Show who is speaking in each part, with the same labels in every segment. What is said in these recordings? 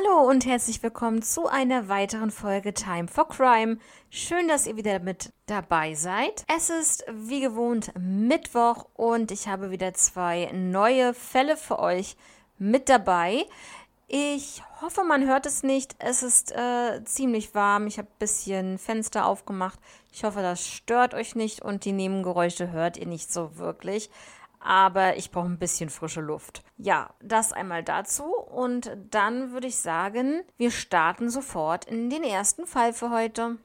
Speaker 1: Hallo und herzlich willkommen zu einer weiteren Folge Time for Crime. Schön, dass ihr wieder mit dabei seid. Es ist wie gewohnt Mittwoch und ich habe wieder zwei neue Fälle für euch mit dabei. Ich hoffe, man hört es nicht. Es ist äh, ziemlich warm. Ich habe ein bisschen Fenster aufgemacht. Ich hoffe, das stört euch nicht und die Nebengeräusche hört ihr nicht so wirklich aber ich brauche ein bisschen frische Luft. Ja, das einmal dazu und dann würde ich sagen, wir starten sofort in den ersten Fall für heute.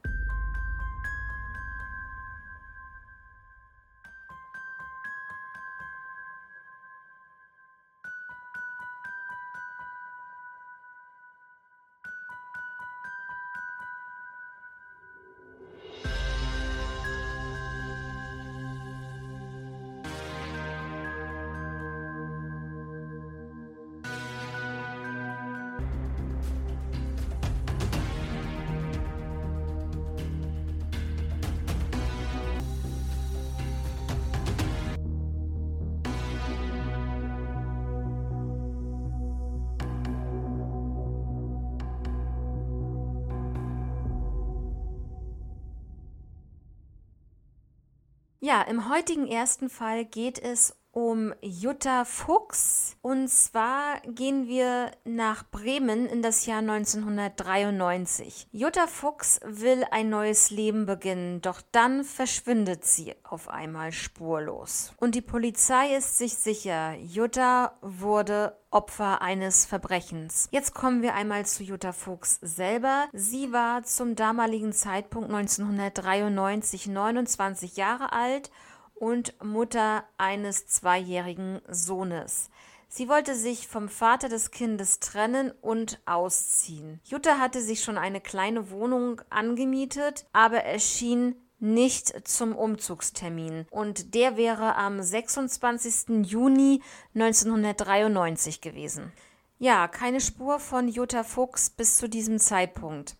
Speaker 1: Ja, im heutigen ersten Fall geht es um Jutta Fuchs. Und zwar gehen wir nach Bremen in das Jahr 1993. Jutta Fuchs will ein neues Leben beginnen, doch dann verschwindet sie auf einmal spurlos. Und die Polizei ist sich sicher, Jutta wurde Opfer eines Verbrechens. Jetzt kommen wir einmal zu Jutta Fuchs selber. Sie war zum damaligen Zeitpunkt 1993 29 Jahre alt und Mutter eines zweijährigen Sohnes. Sie wollte sich vom Vater des Kindes trennen und ausziehen. Jutta hatte sich schon eine kleine Wohnung angemietet, aber erschien nicht zum Umzugstermin und der wäre am 26. Juni 1993 gewesen. Ja, keine Spur von Jutta Fuchs bis zu diesem Zeitpunkt.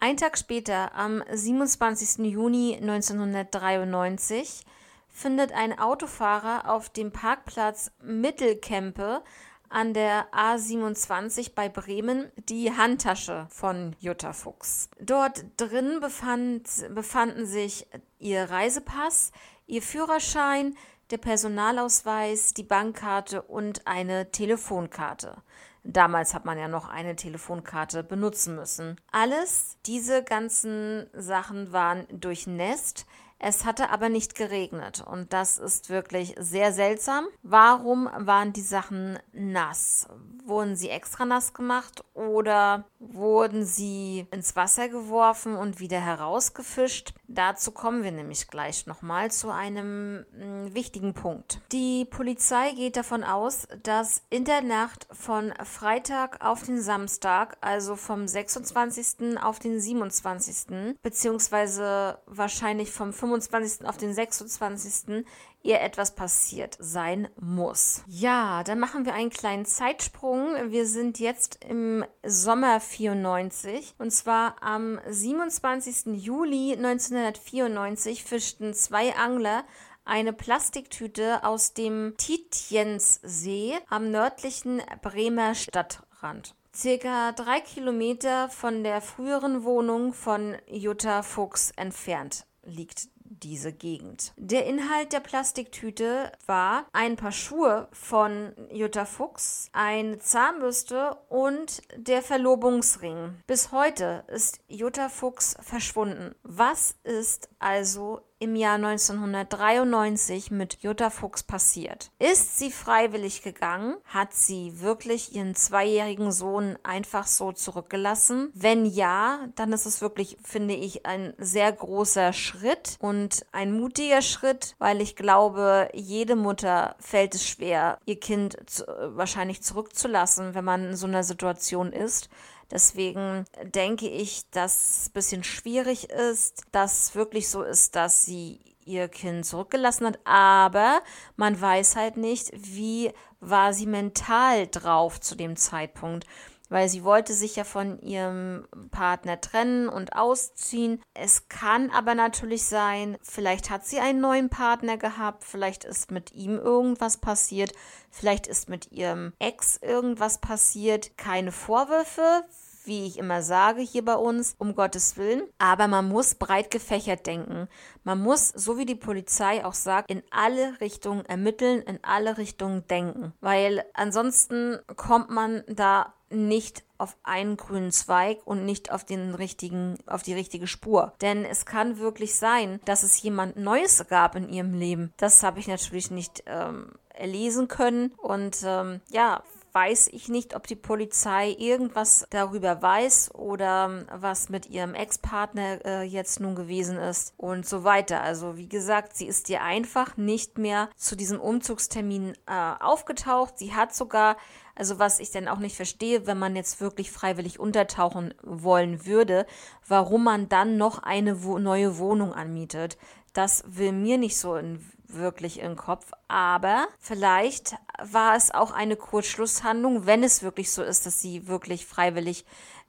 Speaker 1: Ein Tag später, am 27. Juni 1993, findet ein Autofahrer auf dem Parkplatz Mittelkempe an der A27 bei Bremen die Handtasche von Jutta Fuchs. Dort drin befand, befanden sich ihr Reisepass, ihr Führerschein, der Personalausweis, die Bankkarte und eine Telefonkarte. Damals hat man ja noch eine Telefonkarte benutzen müssen. Alles, diese ganzen Sachen waren durchnässt. Es hatte aber nicht geregnet und das ist wirklich sehr seltsam. Warum waren die Sachen nass? Wurden sie extra nass gemacht oder wurden sie ins Wasser geworfen und wieder herausgefischt? Dazu kommen wir nämlich gleich nochmal zu einem hm, wichtigen Punkt. Die Polizei geht davon aus, dass in der Nacht von Freitag auf den Samstag, also vom 26. auf den 27. beziehungsweise wahrscheinlich vom 25 25. auf den 26. ihr etwas passiert sein muss. Ja, dann machen wir einen kleinen Zeitsprung. Wir sind jetzt im Sommer 94 und zwar am 27. Juli 1994 fischten zwei Angler eine Plastiktüte aus dem Tietjenssee am nördlichen Bremer Stadtrand. Circa drei Kilometer von der früheren Wohnung von Jutta Fuchs entfernt liegt diese Gegend. Der Inhalt der Plastiktüte war ein paar Schuhe von Jutta Fuchs, eine Zahnbürste und der Verlobungsring. Bis heute ist Jutta Fuchs verschwunden. Was ist also im Jahr 1993 mit Jutta Fuchs passiert. Ist sie freiwillig gegangen? Hat sie wirklich ihren zweijährigen Sohn einfach so zurückgelassen? Wenn ja, dann ist es wirklich, finde ich, ein sehr großer Schritt und ein mutiger Schritt, weil ich glaube, jede Mutter fällt es schwer, ihr Kind zu, wahrscheinlich zurückzulassen, wenn man in so einer Situation ist. Deswegen denke ich, dass es ein bisschen schwierig ist, dass wirklich so ist, dass sie ihr Kind zurückgelassen hat, aber man weiß halt nicht, wie war sie mental drauf zu dem Zeitpunkt. Weil sie wollte sich ja von ihrem Partner trennen und ausziehen. Es kann aber natürlich sein, vielleicht hat sie einen neuen Partner gehabt, vielleicht ist mit ihm irgendwas passiert, vielleicht ist mit ihrem Ex irgendwas passiert. Keine Vorwürfe, wie ich immer sage hier bei uns, um Gottes Willen. Aber man muss breit gefächert denken. Man muss, so wie die Polizei auch sagt, in alle Richtungen ermitteln, in alle Richtungen denken. Weil ansonsten kommt man da nicht auf einen grünen Zweig und nicht auf den richtigen, auf die richtige Spur. Denn es kann wirklich sein, dass es jemand Neues gab in ihrem Leben. Das habe ich natürlich nicht ähm, erlesen können. Und ähm, ja, weiß ich nicht, ob die Polizei irgendwas darüber weiß oder was mit ihrem Ex-Partner äh, jetzt nun gewesen ist und so weiter. Also wie gesagt, sie ist ihr einfach nicht mehr zu diesem Umzugstermin äh, aufgetaucht. Sie hat sogar also was ich dann auch nicht verstehe, wenn man jetzt wirklich freiwillig untertauchen wollen würde, warum man dann noch eine wo neue Wohnung anmietet. Das will mir nicht so in wirklich im Kopf. Aber vielleicht war es auch eine Kurzschlusshandlung, wenn es wirklich so ist, dass sie wirklich freiwillig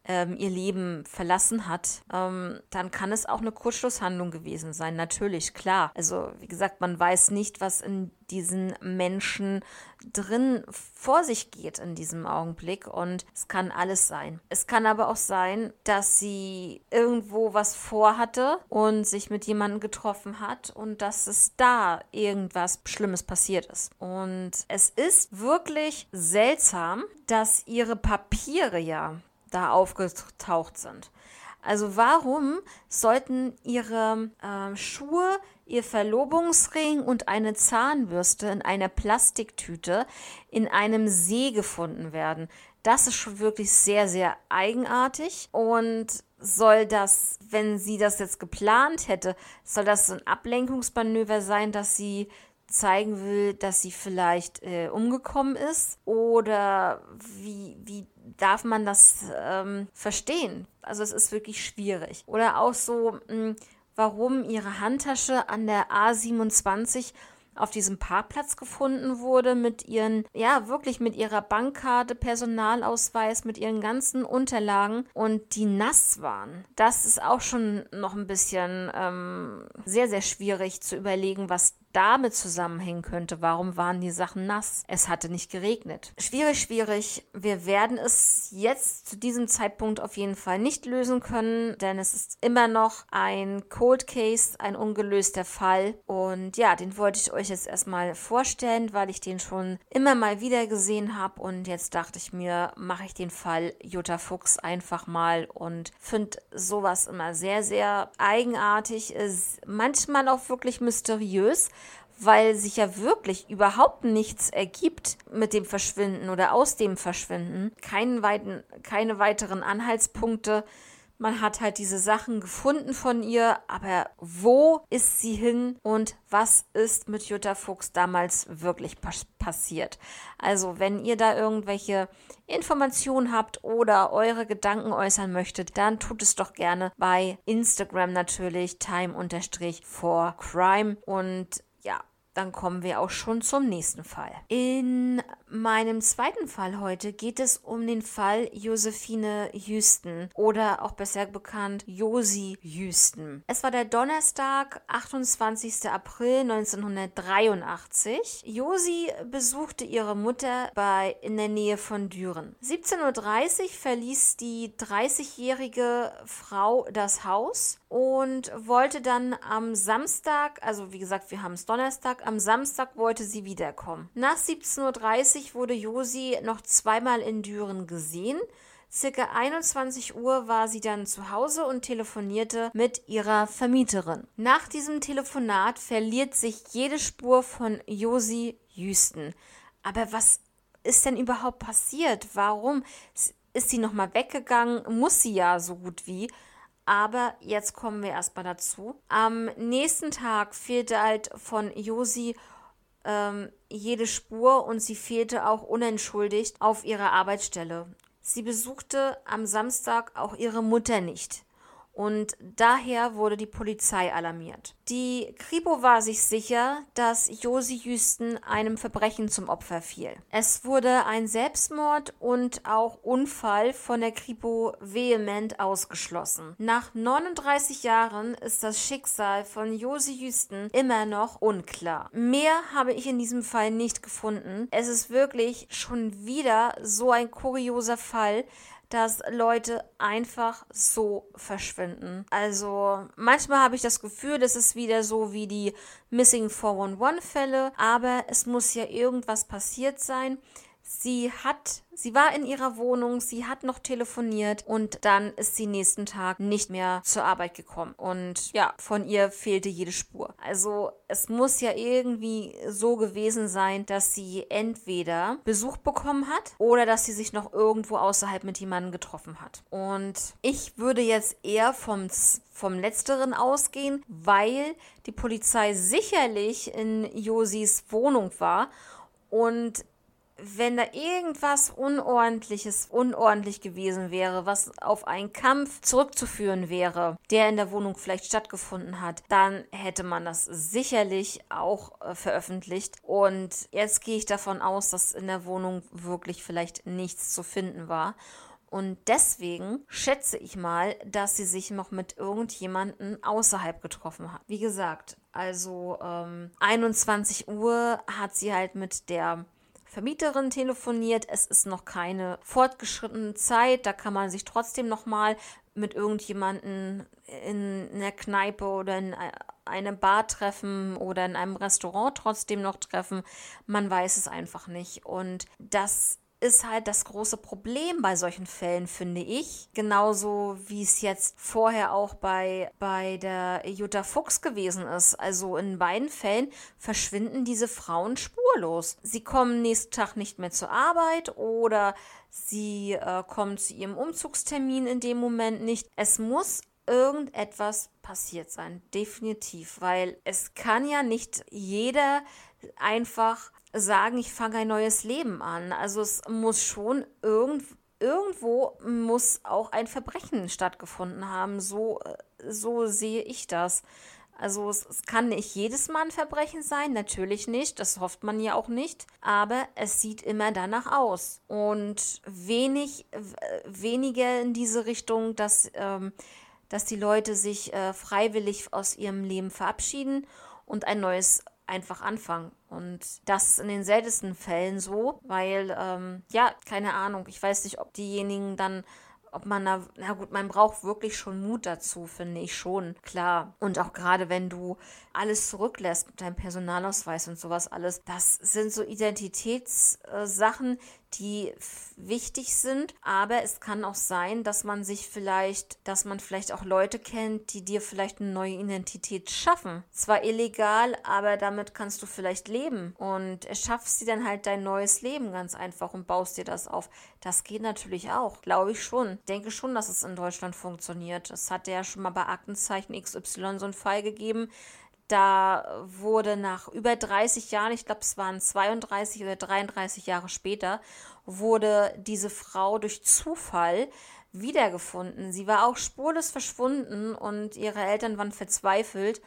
Speaker 1: ähm, ihr Leben verlassen hat, ähm, dann kann es auch eine Kurzschlusshandlung gewesen sein. Natürlich, klar. Also, wie gesagt, man weiß nicht, was in diesen Menschen drin vor sich geht in diesem Augenblick und es kann alles sein. Es kann aber auch sein, dass sie irgendwo was vorhatte und sich mit jemandem getroffen hat und dass es da irgendwas Schlimmes passiert ist. Und es ist wirklich seltsam, dass ihre Papiere ja da aufgetaucht sind. Also warum sollten ihre äh, Schuhe, ihr Verlobungsring und eine Zahnbürste in einer Plastiktüte in einem See gefunden werden? Das ist schon wirklich sehr, sehr eigenartig und soll das, wenn sie das jetzt geplant hätte, soll das ein Ablenkungsmanöver sein, dass sie zeigen will, dass sie vielleicht äh, umgekommen ist? Oder wie, wie darf man das ähm, verstehen? Also es ist wirklich schwierig. Oder auch so, mh, hm, warum ihre Handtasche an der A27 auf diesem Parkplatz gefunden wurde mit ihren, ja, wirklich mit ihrer Bankkarte, Personalausweis, mit ihren ganzen Unterlagen und die nass waren. Das ist auch schon noch ein bisschen ähm, sehr, sehr schwierig zu überlegen, was damit zusammenhängen könnte. Warum waren die Sachen nass? Es hatte nicht geregnet. Schwierig, schwierig. Wir werden es jetzt zu diesem Zeitpunkt auf jeden Fall nicht lösen können, denn es ist immer noch ein Cold Case, ein ungelöster Fall. Und ja, den wollte ich euch jetzt erstmal vorstellen, weil ich den schon immer mal wieder gesehen habe. Und jetzt dachte ich mir, mache ich den Fall Jutta Fuchs einfach mal und finde sowas immer sehr, sehr eigenartig. Ist manchmal auch wirklich mysteriös weil sich ja wirklich überhaupt nichts ergibt mit dem Verschwinden oder aus dem Verschwinden. Keinen weiten, keine weiteren Anhaltspunkte. Man hat halt diese Sachen gefunden von ihr, aber wo ist sie hin und was ist mit Jutta Fuchs damals wirklich pas passiert? Also, wenn ihr da irgendwelche Informationen habt oder eure Gedanken äußern möchtet, dann tut es doch gerne bei Instagram natürlich time-for-crime und dann kommen wir auch schon zum nächsten Fall. In meinem zweiten Fall heute geht es um den Fall Josephine Houston oder auch besser bekannt Josie Houston. Es war der Donnerstag, 28. April 1983. Josie besuchte ihre Mutter bei in der Nähe von Düren. 17.30 Uhr verließ die 30-jährige Frau das Haus und wollte dann am Samstag, also wie gesagt, wir haben es Donnerstag, am Samstag wollte sie wiederkommen. Nach 17.30 Uhr wurde Josi noch zweimal in Düren gesehen. Circa 21 Uhr war sie dann zu Hause und telefonierte mit ihrer Vermieterin. Nach diesem Telefonat verliert sich jede Spur von Josi Houston. Aber was ist denn überhaupt passiert? Warum ist sie nochmal weggegangen? Muss sie ja so gut wie. Aber jetzt kommen wir erstmal dazu. Am nächsten Tag fehlte halt von Josi ähm, jede Spur und sie fehlte auch unentschuldigt auf ihrer Arbeitsstelle. Sie besuchte am Samstag auch ihre Mutter nicht. Und daher wurde die Polizei alarmiert. Die Kripo war sich sicher, dass Josi Jüsten einem Verbrechen zum Opfer fiel. Es wurde ein Selbstmord und auch Unfall von der Kripo vehement ausgeschlossen. Nach 39 Jahren ist das Schicksal von Josi Jüsten immer noch unklar. Mehr habe ich in diesem Fall nicht gefunden. Es ist wirklich schon wieder so ein kurioser Fall, dass Leute einfach so verschwinden. Also manchmal habe ich das Gefühl, das ist wieder so wie die Missing 411-Fälle, aber es muss ja irgendwas passiert sein. Sie hat, sie war in ihrer Wohnung, sie hat noch telefoniert und dann ist sie nächsten Tag nicht mehr zur Arbeit gekommen. Und ja, von ihr fehlte jede Spur. Also es muss ja irgendwie so gewesen sein, dass sie entweder Besuch bekommen hat oder dass sie sich noch irgendwo außerhalb mit jemandem getroffen hat. Und ich würde jetzt eher vom vom Letzteren ausgehen, weil die Polizei sicherlich in Josis Wohnung war und wenn da irgendwas Unordentliches, unordentlich gewesen wäre, was auf einen Kampf zurückzuführen wäre, der in der Wohnung vielleicht stattgefunden hat, dann hätte man das sicherlich auch äh, veröffentlicht. Und jetzt gehe ich davon aus, dass in der Wohnung wirklich vielleicht nichts zu finden war. Und deswegen schätze ich mal, dass sie sich noch mit irgendjemandem außerhalb getroffen hat. Wie gesagt, also ähm, 21 Uhr hat sie halt mit der Vermieterin telefoniert. Es ist noch keine fortgeschrittene Zeit. Da kann man sich trotzdem noch mal mit irgendjemanden in einer Kneipe oder in einem Bar treffen oder in einem Restaurant trotzdem noch treffen. Man weiß es einfach nicht. Und das ist halt das große Problem bei solchen Fällen, finde ich. Genauso wie es jetzt vorher auch bei, bei der Jutta Fuchs gewesen ist. Also in beiden Fällen verschwinden diese Frauen spurlos. Sie kommen nächsten Tag nicht mehr zur Arbeit oder sie äh, kommen zu ihrem Umzugstermin in dem Moment nicht. Es muss irgendetwas passiert sein, definitiv, weil es kann ja nicht jeder einfach sagen, ich fange ein neues Leben an. Also es muss schon irgend, irgendwo muss auch ein Verbrechen stattgefunden haben. So, so sehe ich das. Also es, es, kann nicht jedes Mal ein Verbrechen sein, natürlich nicht, das hofft man ja auch nicht, aber es sieht immer danach aus. Und wenig, weniger in diese Richtung, dass, ähm, dass die Leute sich äh, freiwillig aus ihrem Leben verabschieden und ein neues einfach anfangen. Und das in den seltensten Fällen so, weil, ähm, ja, keine Ahnung, ich weiß nicht, ob diejenigen dann ob man da, na gut, man braucht wirklich schon Mut dazu, finde ich schon, klar. Und auch gerade wenn du alles zurücklässt mit deinem Personalausweis und sowas alles, das sind so Identitätssachen, die wichtig sind, aber es kann auch sein, dass man sich vielleicht, dass man vielleicht auch Leute kennt, die dir vielleicht eine neue Identität schaffen. Zwar illegal, aber damit kannst du vielleicht leben und erschaffst dir dann halt dein neues Leben ganz einfach und baust dir das auf. Das geht natürlich auch, glaube ich schon. Ich denke schon, dass es in Deutschland funktioniert. Es hat ja schon mal bei Aktenzeichen XY so einen Fall gegeben, da wurde nach über 30 Jahren, ich glaube es waren 32 oder 33 Jahre später, wurde diese Frau durch Zufall wiedergefunden. Sie war auch spurlos verschwunden und ihre Eltern waren verzweifelt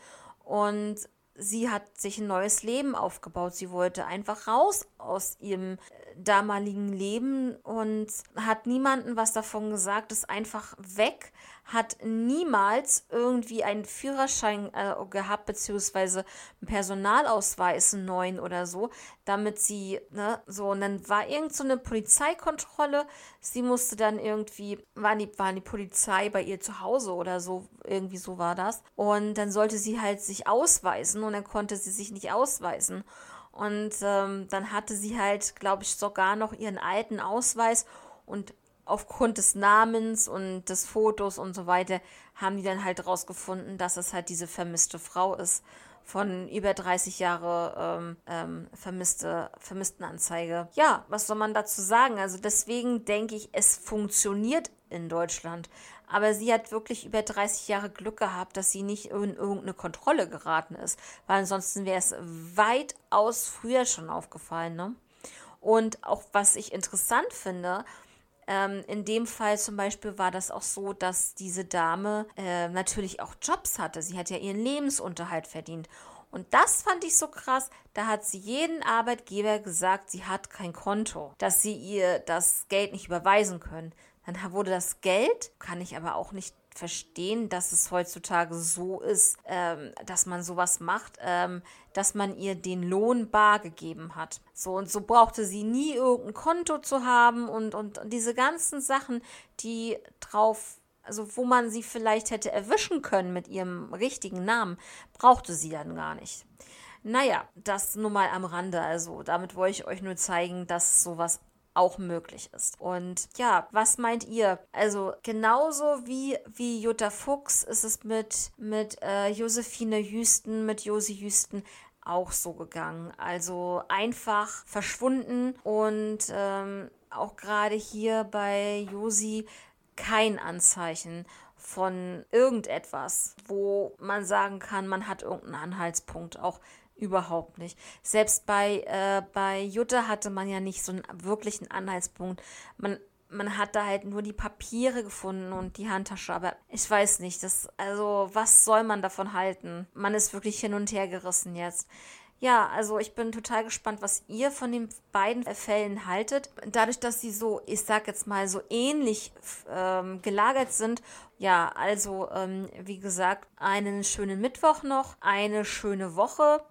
Speaker 1: und sie hat sich ein neues Leben aufgebaut. Sie wollte einfach raus aus ihrem äh, damaligen Leben und hat niemandem was davon gesagt, ist einfach weg, hat niemals irgendwie einen Führerschein äh, gehabt, beziehungsweise einen Personalausweis, einen neuen oder so, damit sie, ne, so, und dann war irgend so eine Polizeikontrolle, sie musste dann irgendwie, war die, war die Polizei bei ihr zu Hause oder so, irgendwie so war das, und dann sollte sie halt sich ausweisen und dann konnte sie sich nicht ausweisen. Und ähm, dann hatte sie halt, glaube ich, sogar noch ihren alten Ausweis und aufgrund des Namens und des Fotos und so weiter haben die dann halt rausgefunden, dass es halt diese vermisste Frau ist von über 30 Jahre ähm, ähm, vermisste Vermisstenanzeige. Ja, was soll man dazu sagen? Also deswegen denke ich, es funktioniert in Deutschland. Aber sie hat wirklich über 30 Jahre Glück gehabt, dass sie nicht in irgendeine Kontrolle geraten ist, weil ansonsten wäre es weitaus früher schon aufgefallen. Ne? Und auch was ich interessant finde, Ähm, in dem Fall zum Beispiel war das auch so, dass diese Dame äh, natürlich auch Jobs hatte. Sie hat ja ihren Lebensunterhalt verdient. Und das fand ich so krass. Da hat sie jeden Arbeitgeber gesagt, sie hat kein Konto, dass sie ihr das Geld nicht überweisen können. Dann wurde das Geld, kann ich aber auch nicht verstehen, dass es heutzutage so ist, ähm, dass man sowas macht, ähm, dass man ihr den Lohn bar gegeben hat. So und so brauchte sie nie irgendein Konto zu haben und, und, diese ganzen Sachen, die drauf also wo man sie vielleicht hätte erwischen können mit ihrem richtigen Namen, brauchte sie dann gar nicht. Naja, das nur mal am Rande. Also damit wollte ich euch nur zeigen, dass sowas auch möglich ist. Und ja, was meint ihr? Also genauso wie, wie Jutta Fuchs ist es mit, mit äh, Josephine Hüsten, mit Josi Hüsten auch so gegangen. Also einfach verschwunden und ähm, auch gerade hier bei Josi kein Anzeichen von irgendetwas, wo man sagen kann, man hat irgendeinen Anhaltspunkt. Auch Überhaupt nicht. Selbst bei, äh, bei Jutta hatte man ja nicht so einen wirklichen Anhaltspunkt. Man, man hat da halt nur die Papiere gefunden und die Handtasche, aber ich weiß nicht, das, also was soll man davon halten? Man ist wirklich hin und her gerissen jetzt. Ja, also ich bin total gespannt, was ihr von den beiden Fällen haltet. Dadurch, dass sie so, ich sag jetzt mal, so ähnlich ähm, gelagert sind. Ja, also ähm, wie gesagt, einen schönen Mittwoch noch, eine schöne Woche.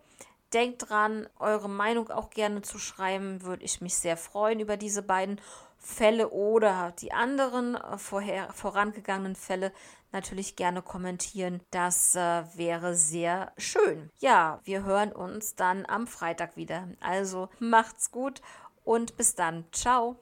Speaker 1: Denkt dran, eure Meinung auch gerne zu schreiben, würde ich mich sehr freuen über diese beiden Fälle oder die anderen äh, vorher vorangegangenen Fälle natürlich gerne kommentieren. Das äh, wäre sehr schön. Ja, wir hören uns dann am Freitag wieder. Also macht's gut und bis dann. Ciao.